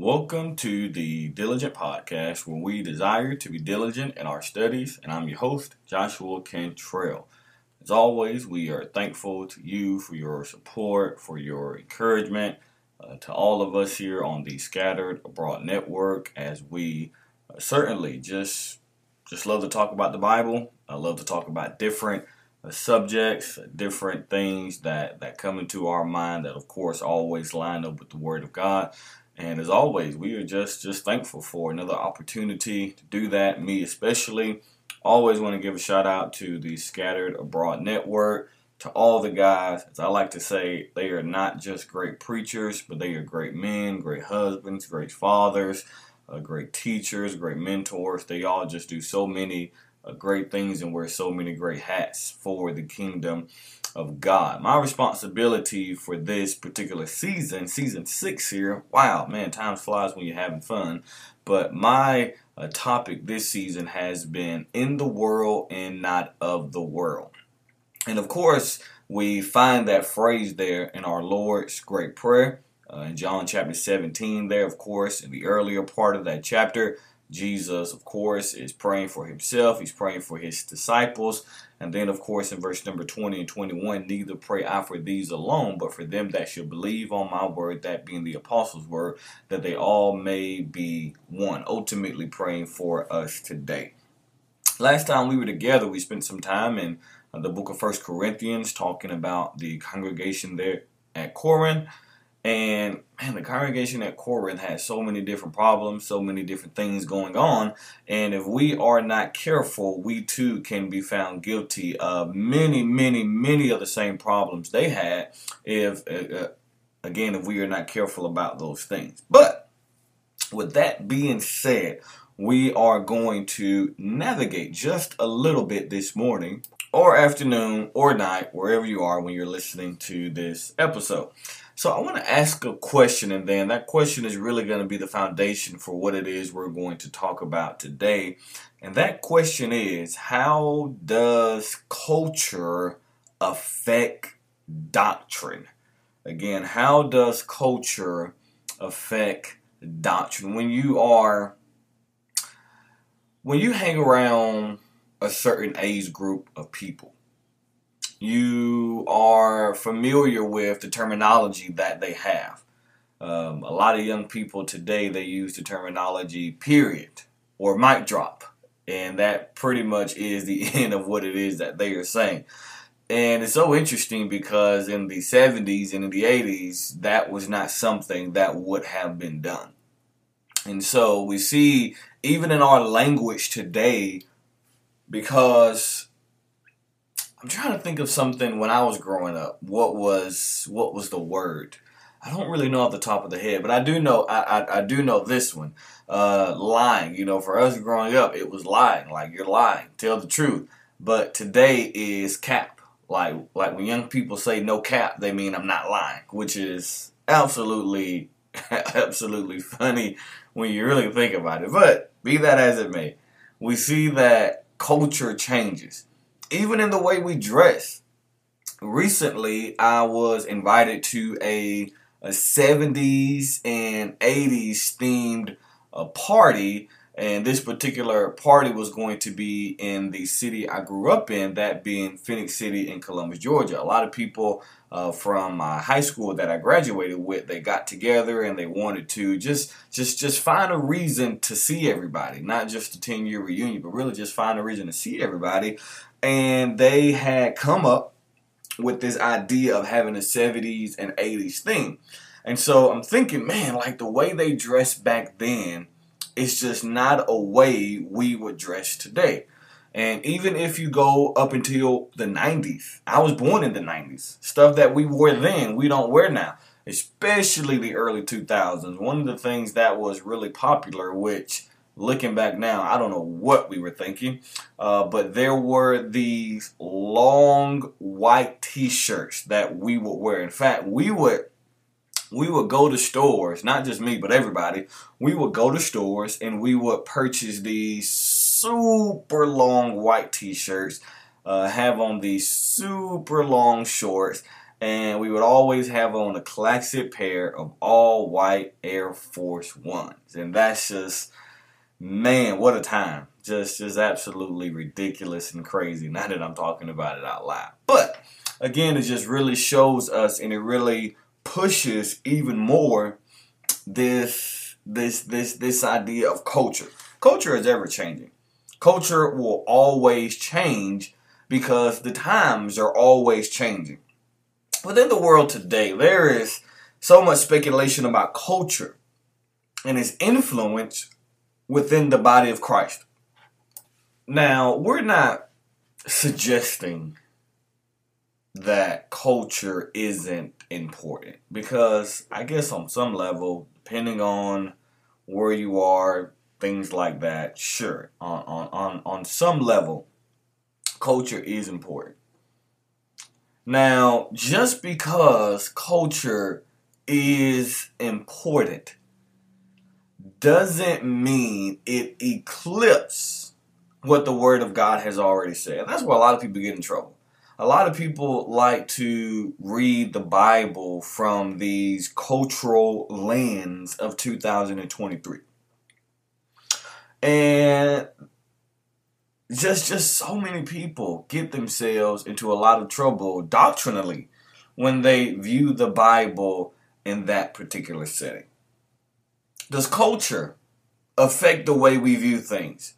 Welcome to the Diligent Podcast, where we desire to be diligent in our studies, and I'm your host, Joshua Cantrell. As always, we are thankful to you for your support, for your encouragement, uh, to all of us here on the Scattered Abroad Network, as we uh, certainly just just love to talk about the Bible. I love to talk about different uh, subjects, different things that that come into our mind that, of course, always line up with the Word of God. And as always, we are just just thankful for another opportunity to do that. Me especially. Always want to give a shout out to the Scattered Abroad Network, to all the guys. As I like to say, they are not just great preachers, but they are great men, great husbands, great fathers, uh, great teachers, great mentors. They all just do so many great things and wear so many great hats for the kingdom of God. My responsibility for this particular season, season six here, wow, man, time flies when you're having fun. But my uh, topic this season has been in the world and not of the world. And of course, we find that phrase there in our Lord's great prayer. Uh, in John chapter 17, there, of course, in the earlier part of that chapter, Jesus, of course, is praying for himself. He's praying for his disciples. And then, of course, in verse number 20 and 21, neither pray I for these alone, but for them that shall believe on my word, that being the apostles' word, that they all may be one. Ultimately, praying for us today. Last time we were together, we spent some time in uh, the book of First Corinthians talking about the congregation there at Corinth. And man, the congregation at Corinth has so many different problems, so many different things going on. And if we are not careful, we too can be found guilty of many, many, many of the same problems they had. If, uh, uh again, if we are not careful about those things. But with that being said, we are going to navigate just a little bit this morning or afternoon or night, wherever you are when you're listening to this episode. So I want to ask a question, and then that question is really going to be the foundation for what it is we're going to talk about today. And that question is how does culture affect doctrine? Again, how does culture affect doctrine? When you are, when you hang around a certain age group of people, you are familiar with the terminology that they have. Um, a lot of young people today they use the terminology period or mic drop, and that pretty much is the end of what it is that they are saying. And it's so interesting because in the 70s and in the 80s, that was not something that would have been done. And so we see, even in our language today, because I'm trying to think of something when I was growing up. What was what was the word? I don't really know off the top of the head, but I do know I, I, I do know this one. Uh, lying. You know, for us growing up, it was lying. Like you're lying. Tell the truth. But today is cap. Like like when young people say no cap, they mean I'm not lying, which is absolutely absolutely funny when you really think about it. But be that as it may, we see that culture changes even in the way we dress. Recently, I was invited to a, a 70s and 80s themed uh, party, and this particular party was going to be in the city I grew up in, that being Phenix City in Columbus, Georgia. A lot of people uh, from my high school that I graduated with, they got together and they wanted to just just just find a reason to see everybody, not just a 10 year reunion, but really just find a reason to see everybody and they had come up with this idea of having a 70s and 80s thing. And so I'm thinking, man, like the way they dressed back then is just not a way we would dress today. And even if you go up until the 90s, I was born in the 90s. Stuff that we wore then, we don't wear now, especially the early 2000s. One of the things that was really popular, which looking back now, I don't know what we were thinking, uh, but there were these long white T-shirts that we would wear. In fact, we would we would go to stores, not just me, but everybody. We would go to stores and we would purchase these super long white T-shirts, uh, have on these super long shorts, and we would always have on a classic pair of all white Air Force Ones. And that's just, man, what a time. Just, just absolutely ridiculous and crazy. Now that I'm talking about it out loud. But again, it just really shows us and it really pushes even more this, this, this, this idea of culture. Culture is ever changing. Culture will always change because the times are always changing within the world today, there is so much speculation about culture and its influence within the body of Christ. Now, we're not suggesting that culture isn't important because I guess on some level, depending on where you are, things like that, sure, on, on, on, on some level, culture is important. Now, just because culture is important doesn't mean it eclipses what the Word of God has already said. That's where a lot of people get in trouble. A lot of people like to read the Bible from these cultural lens of 2023. And just just so many people get themselves into a lot of trouble doctrinally when they view the Bible in that particular setting. Does culture affect the way we view things?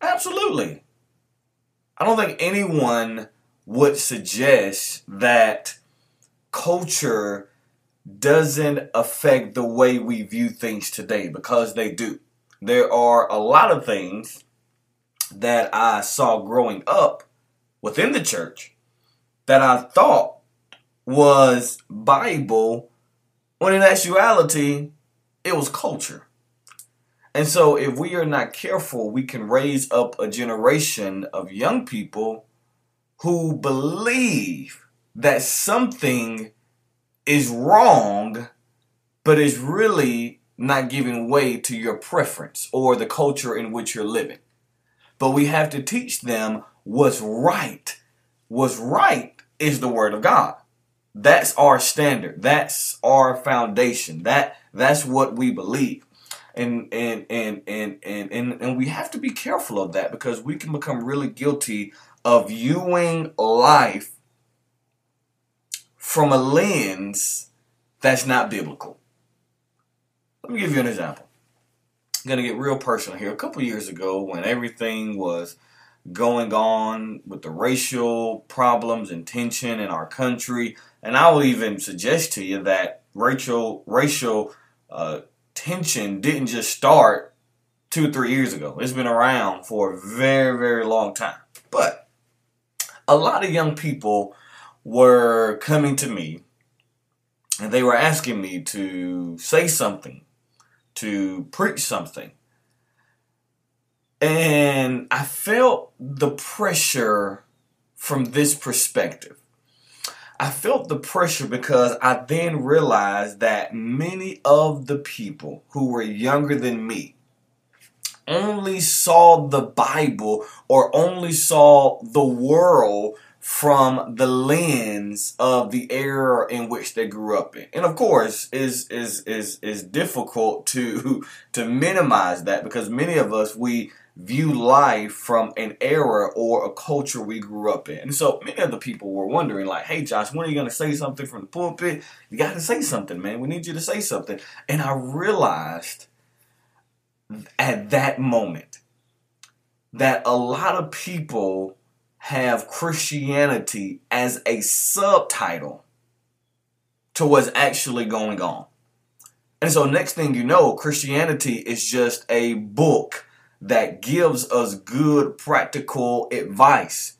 Absolutely. I don't think anyone would suggest that culture doesn't affect the way we view things today because they do. There are a lot of things that I saw growing up within the church that I thought was Bible when in actuality it was culture. And so if we are not careful, we can raise up a generation of young people who believe that something is wrong, but is really not giving way to your preference or the culture in which you're living but we have to teach them what's right. What's right is the word of God. That's our standard. That's our foundation. That that's what we believe. And and and and and and, and we have to be careful of that because we can become really guilty of viewing life from a lens that's not biblical. Let me give you an example I'm going to get real personal here. A couple years ago, when everything was going on with the racial problems and tension in our country, and I will even suggest to you that racial racial uh, tension didn't just start two or three years ago. It's been around for a very very long time. But a lot of young people were coming to me and they were asking me to say something to preach something. And I felt the pressure from this perspective. I felt the pressure because I then realized that many of the people who were younger than me only saw the Bible or only saw the world from the lens of the era in which they grew up in. And of course, is is is is difficult to to minimize that because many of us we view life from an era or a culture we grew up in. And so many of the people were wondering like, "Hey Josh, when are you to say something from the pulpit? You got to say something, man. We need you to say something." And I realized at that moment that a lot of people have Christianity as a subtitle to what's actually going on. And so, next thing you know, Christianity is just a book that gives us good practical advice.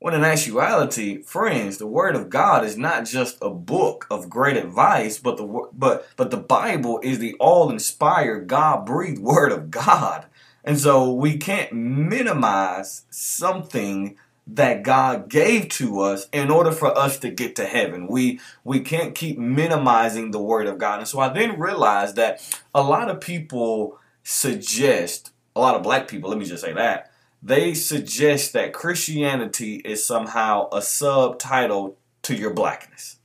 When in actuality, friends, the Word of God is not just a book of great advice, but the but but the Bible is the all-inspired, God-breathed Word of God. And so we can't minimize something that God gave to us in order for us to get to heaven. We we can't keep minimizing the word of God. And so I then realized that a lot of people suggest, a lot of black people, let me just say that, they suggest that Christianity is somehow a subtitle to your blackness.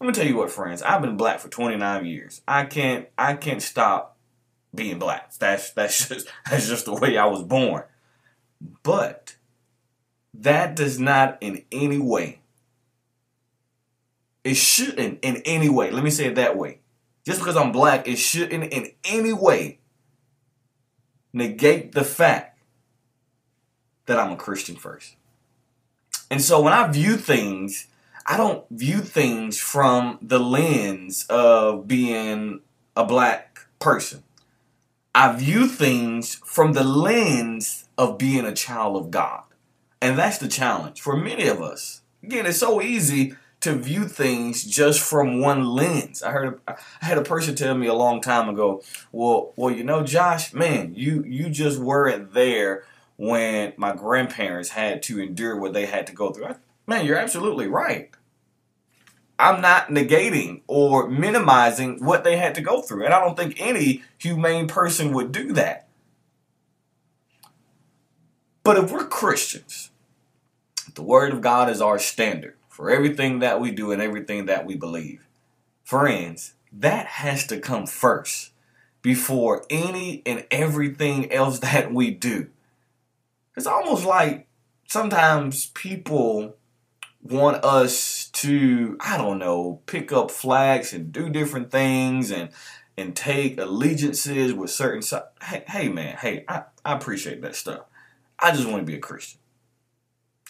Let me tell you what, friends. I've been black for 29 years. I can't I can't stop being black. That's that's just that's just the way I was born. But that does not in any way it shouldn't in any way. Let me say it that way. Just because I'm black, it shouldn't in any way negate the fact that I'm a Christian first. And so when I view things, I don't view things from the lens of being a black person. I view things from the lens of being a child of God. And that's the challenge for many of us. Again, it's so easy to view things just from one lens. I heard I had a person tell me a long time ago, "Well, well, you know, Josh, man, you you just weren't there when my grandparents had to endure what they had to go through." I, man, you're absolutely right. I'm not negating or minimizing what they had to go through, and I don't think any humane person would do that. But if we're Christians, the Word of God is our standard for everything that we do and everything that we believe. Friends, that has to come first before any and everything else that we do. It's almost like sometimes people want us to, I don't know, pick up flags and do different things and and take allegiances with certain hey, hey man, hey, I, I appreciate that stuff. I just want to be a Christian.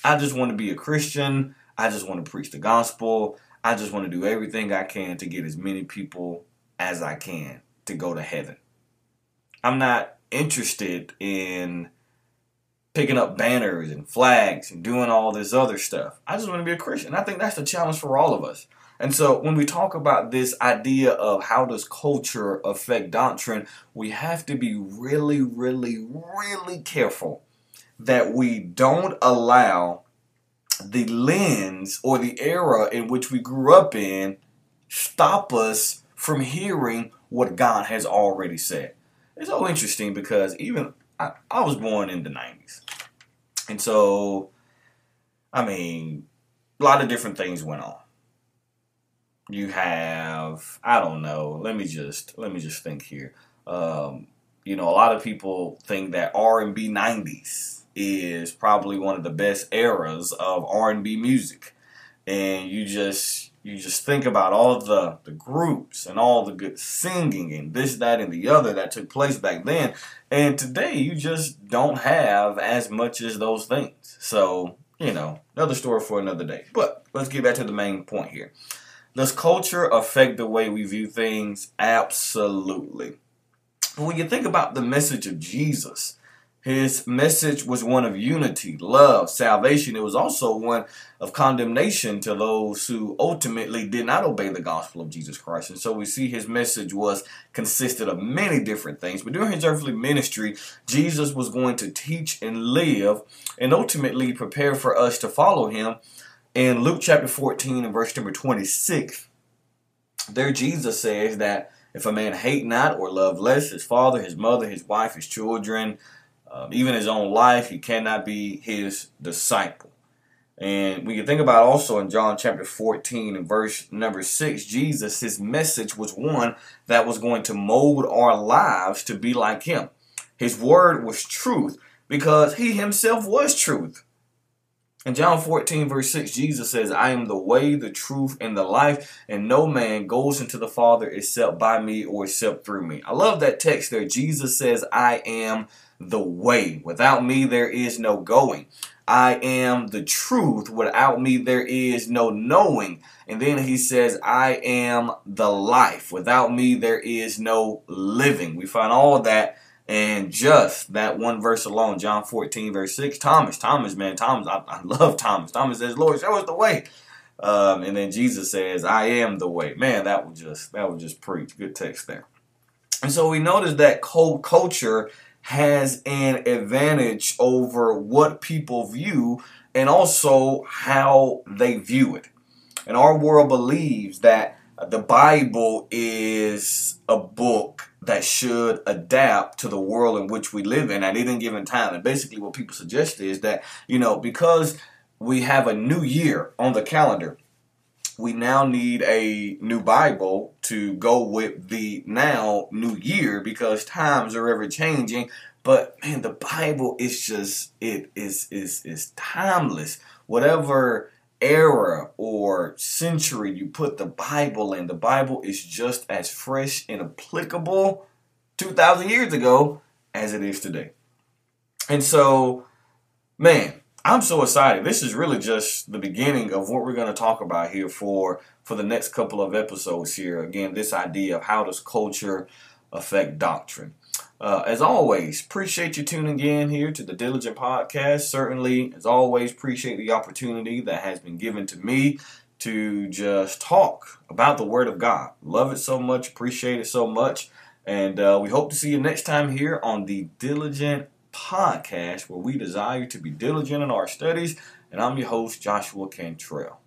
I just want to be a Christian. I just want to preach the gospel. I just want to do everything I can to get as many people as I can to go to heaven. I'm not interested in picking up banners and flags and doing all this other stuff. I just want to be a Christian. I think that's the challenge for all of us. And so when we talk about this idea of how does culture affect doctrine, we have to be really, really, really careful that we don't allow the lens or the era in which we grew up in stop us from hearing what God has already said. It's so interesting because even I, I was born in the 90s. And so, I mean, a lot of different things went on. You have, I don't know, let me just let me just think here. Um, you know, a lot of people think that R&B 90s is probably one of the best eras of R&B music. And you just you just think about all the the groups and all the good singing and this that and the other that took place back then. And today you just don't have as much as those things. So you know another story for another day. But let's get back to the main point here. Does culture affect the way we view things? Absolutely. When you think about the message of jesus his message was one of unity, love, salvation. It was also one of condemnation to those who ultimately did not obey the gospel of Jesus Christ. And so we see his message was consisted of many different things. But during his earthly ministry, Jesus was going to teach and live and ultimately prepare for us to follow him. In Luke chapter 14 and verse number 26, there Jesus says that if a man hate not or love less his father, his mother, his wife, his children, um, even his own life, he cannot be his disciple. And we can think about also in John chapter 14 and verse number 6, Jesus, his message was one that was going to mold our lives to be like him. His word was truth because he himself was truth. In John 14, verse 6, Jesus says, I am the way, the truth, and the life, and no man goes into the Father except by me or except through me. I love that text there. Jesus says, I am the way. Without me, there is no going. I am the truth. Without me, there is no knowing. And then he says, I am the life. Without me, there is no living. We find all that and just that one verse alone, John 14, verse 6. Thomas, Thomas, man, Thomas, I, I love Thomas. Thomas says, Lord, show us the way. Um, and then Jesus says, I am the way. Man, that would just that would just preach. Good text there. And so we notice that cold culture has an advantage over what people view and also how they view it. And our world believes that the Bible is a book that should adapt to the world in which we live in at any given time. And basically, what people suggest is that, you know, because we have a new year on the calendar, we now need a new Bible to go with the now new year because times are ever changing. But man, the Bible is just it is is is timeless. Whatever era or century you put the Bible in, the Bible is just as fresh and applicable 2,000 years ago as it is today. And so, man, I'm so excited. This is really just the beginning of what we're going to talk about here for for the next couple of episodes here. Again, this idea of how does culture affect doctrine. Uh, as always, appreciate you tuning in here to the Diligent Podcast. Certainly, as always, appreciate the opportunity that has been given to me to just talk about the Word of God. Love it so much, appreciate it so much, and uh, we hope to see you next time here on the Diligent podcast where we desire to be diligent in our studies. And I'm your host, Joshua Cantrell.